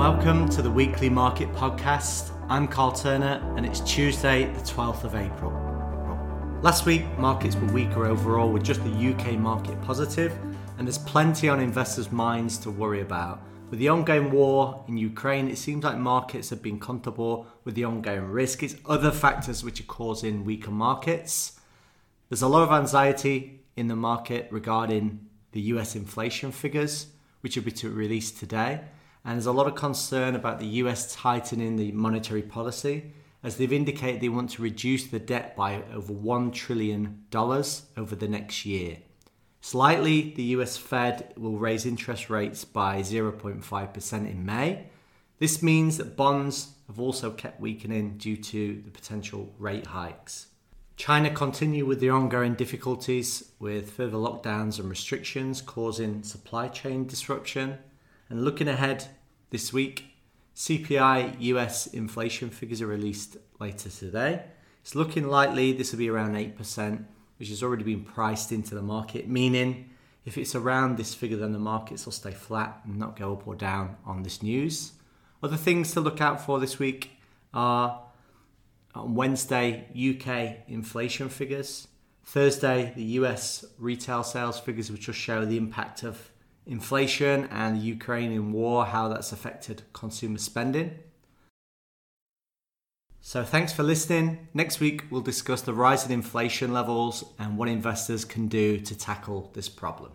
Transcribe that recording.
Welcome to the weekly market podcast. I'm Carl Turner and it's Tuesday, the 12th of April. Last week, markets were weaker overall, with just the UK market positive, and there's plenty on investors' minds to worry about. With the ongoing war in Ukraine, it seems like markets have been comfortable with the ongoing risk. It's other factors which are causing weaker markets. There's a lot of anxiety in the market regarding the US inflation figures, which will be released today. And there's a lot of concern about the US tightening the monetary policy, as they've indicated they want to reduce the debt by over $1 trillion over the next year. Slightly, the US Fed will raise interest rates by 0.5% in May. This means that bonds have also kept weakening due to the potential rate hikes. China continue with the ongoing difficulties with further lockdowns and restrictions causing supply chain disruption. And looking ahead this week, CPI US inflation figures are released later today. It's looking likely this will be around 8%, which has already been priced into the market, meaning if it's around this figure, then the markets will stay flat and not go up or down on this news. Other things to look out for this week are on Wednesday, UK inflation figures. Thursday, the US retail sales figures, which will show the impact of inflation and the Ukrainian war, how that's affected consumer spending. So, thanks for listening. Next week, we'll discuss the rise in inflation levels and what investors can do to tackle this problem.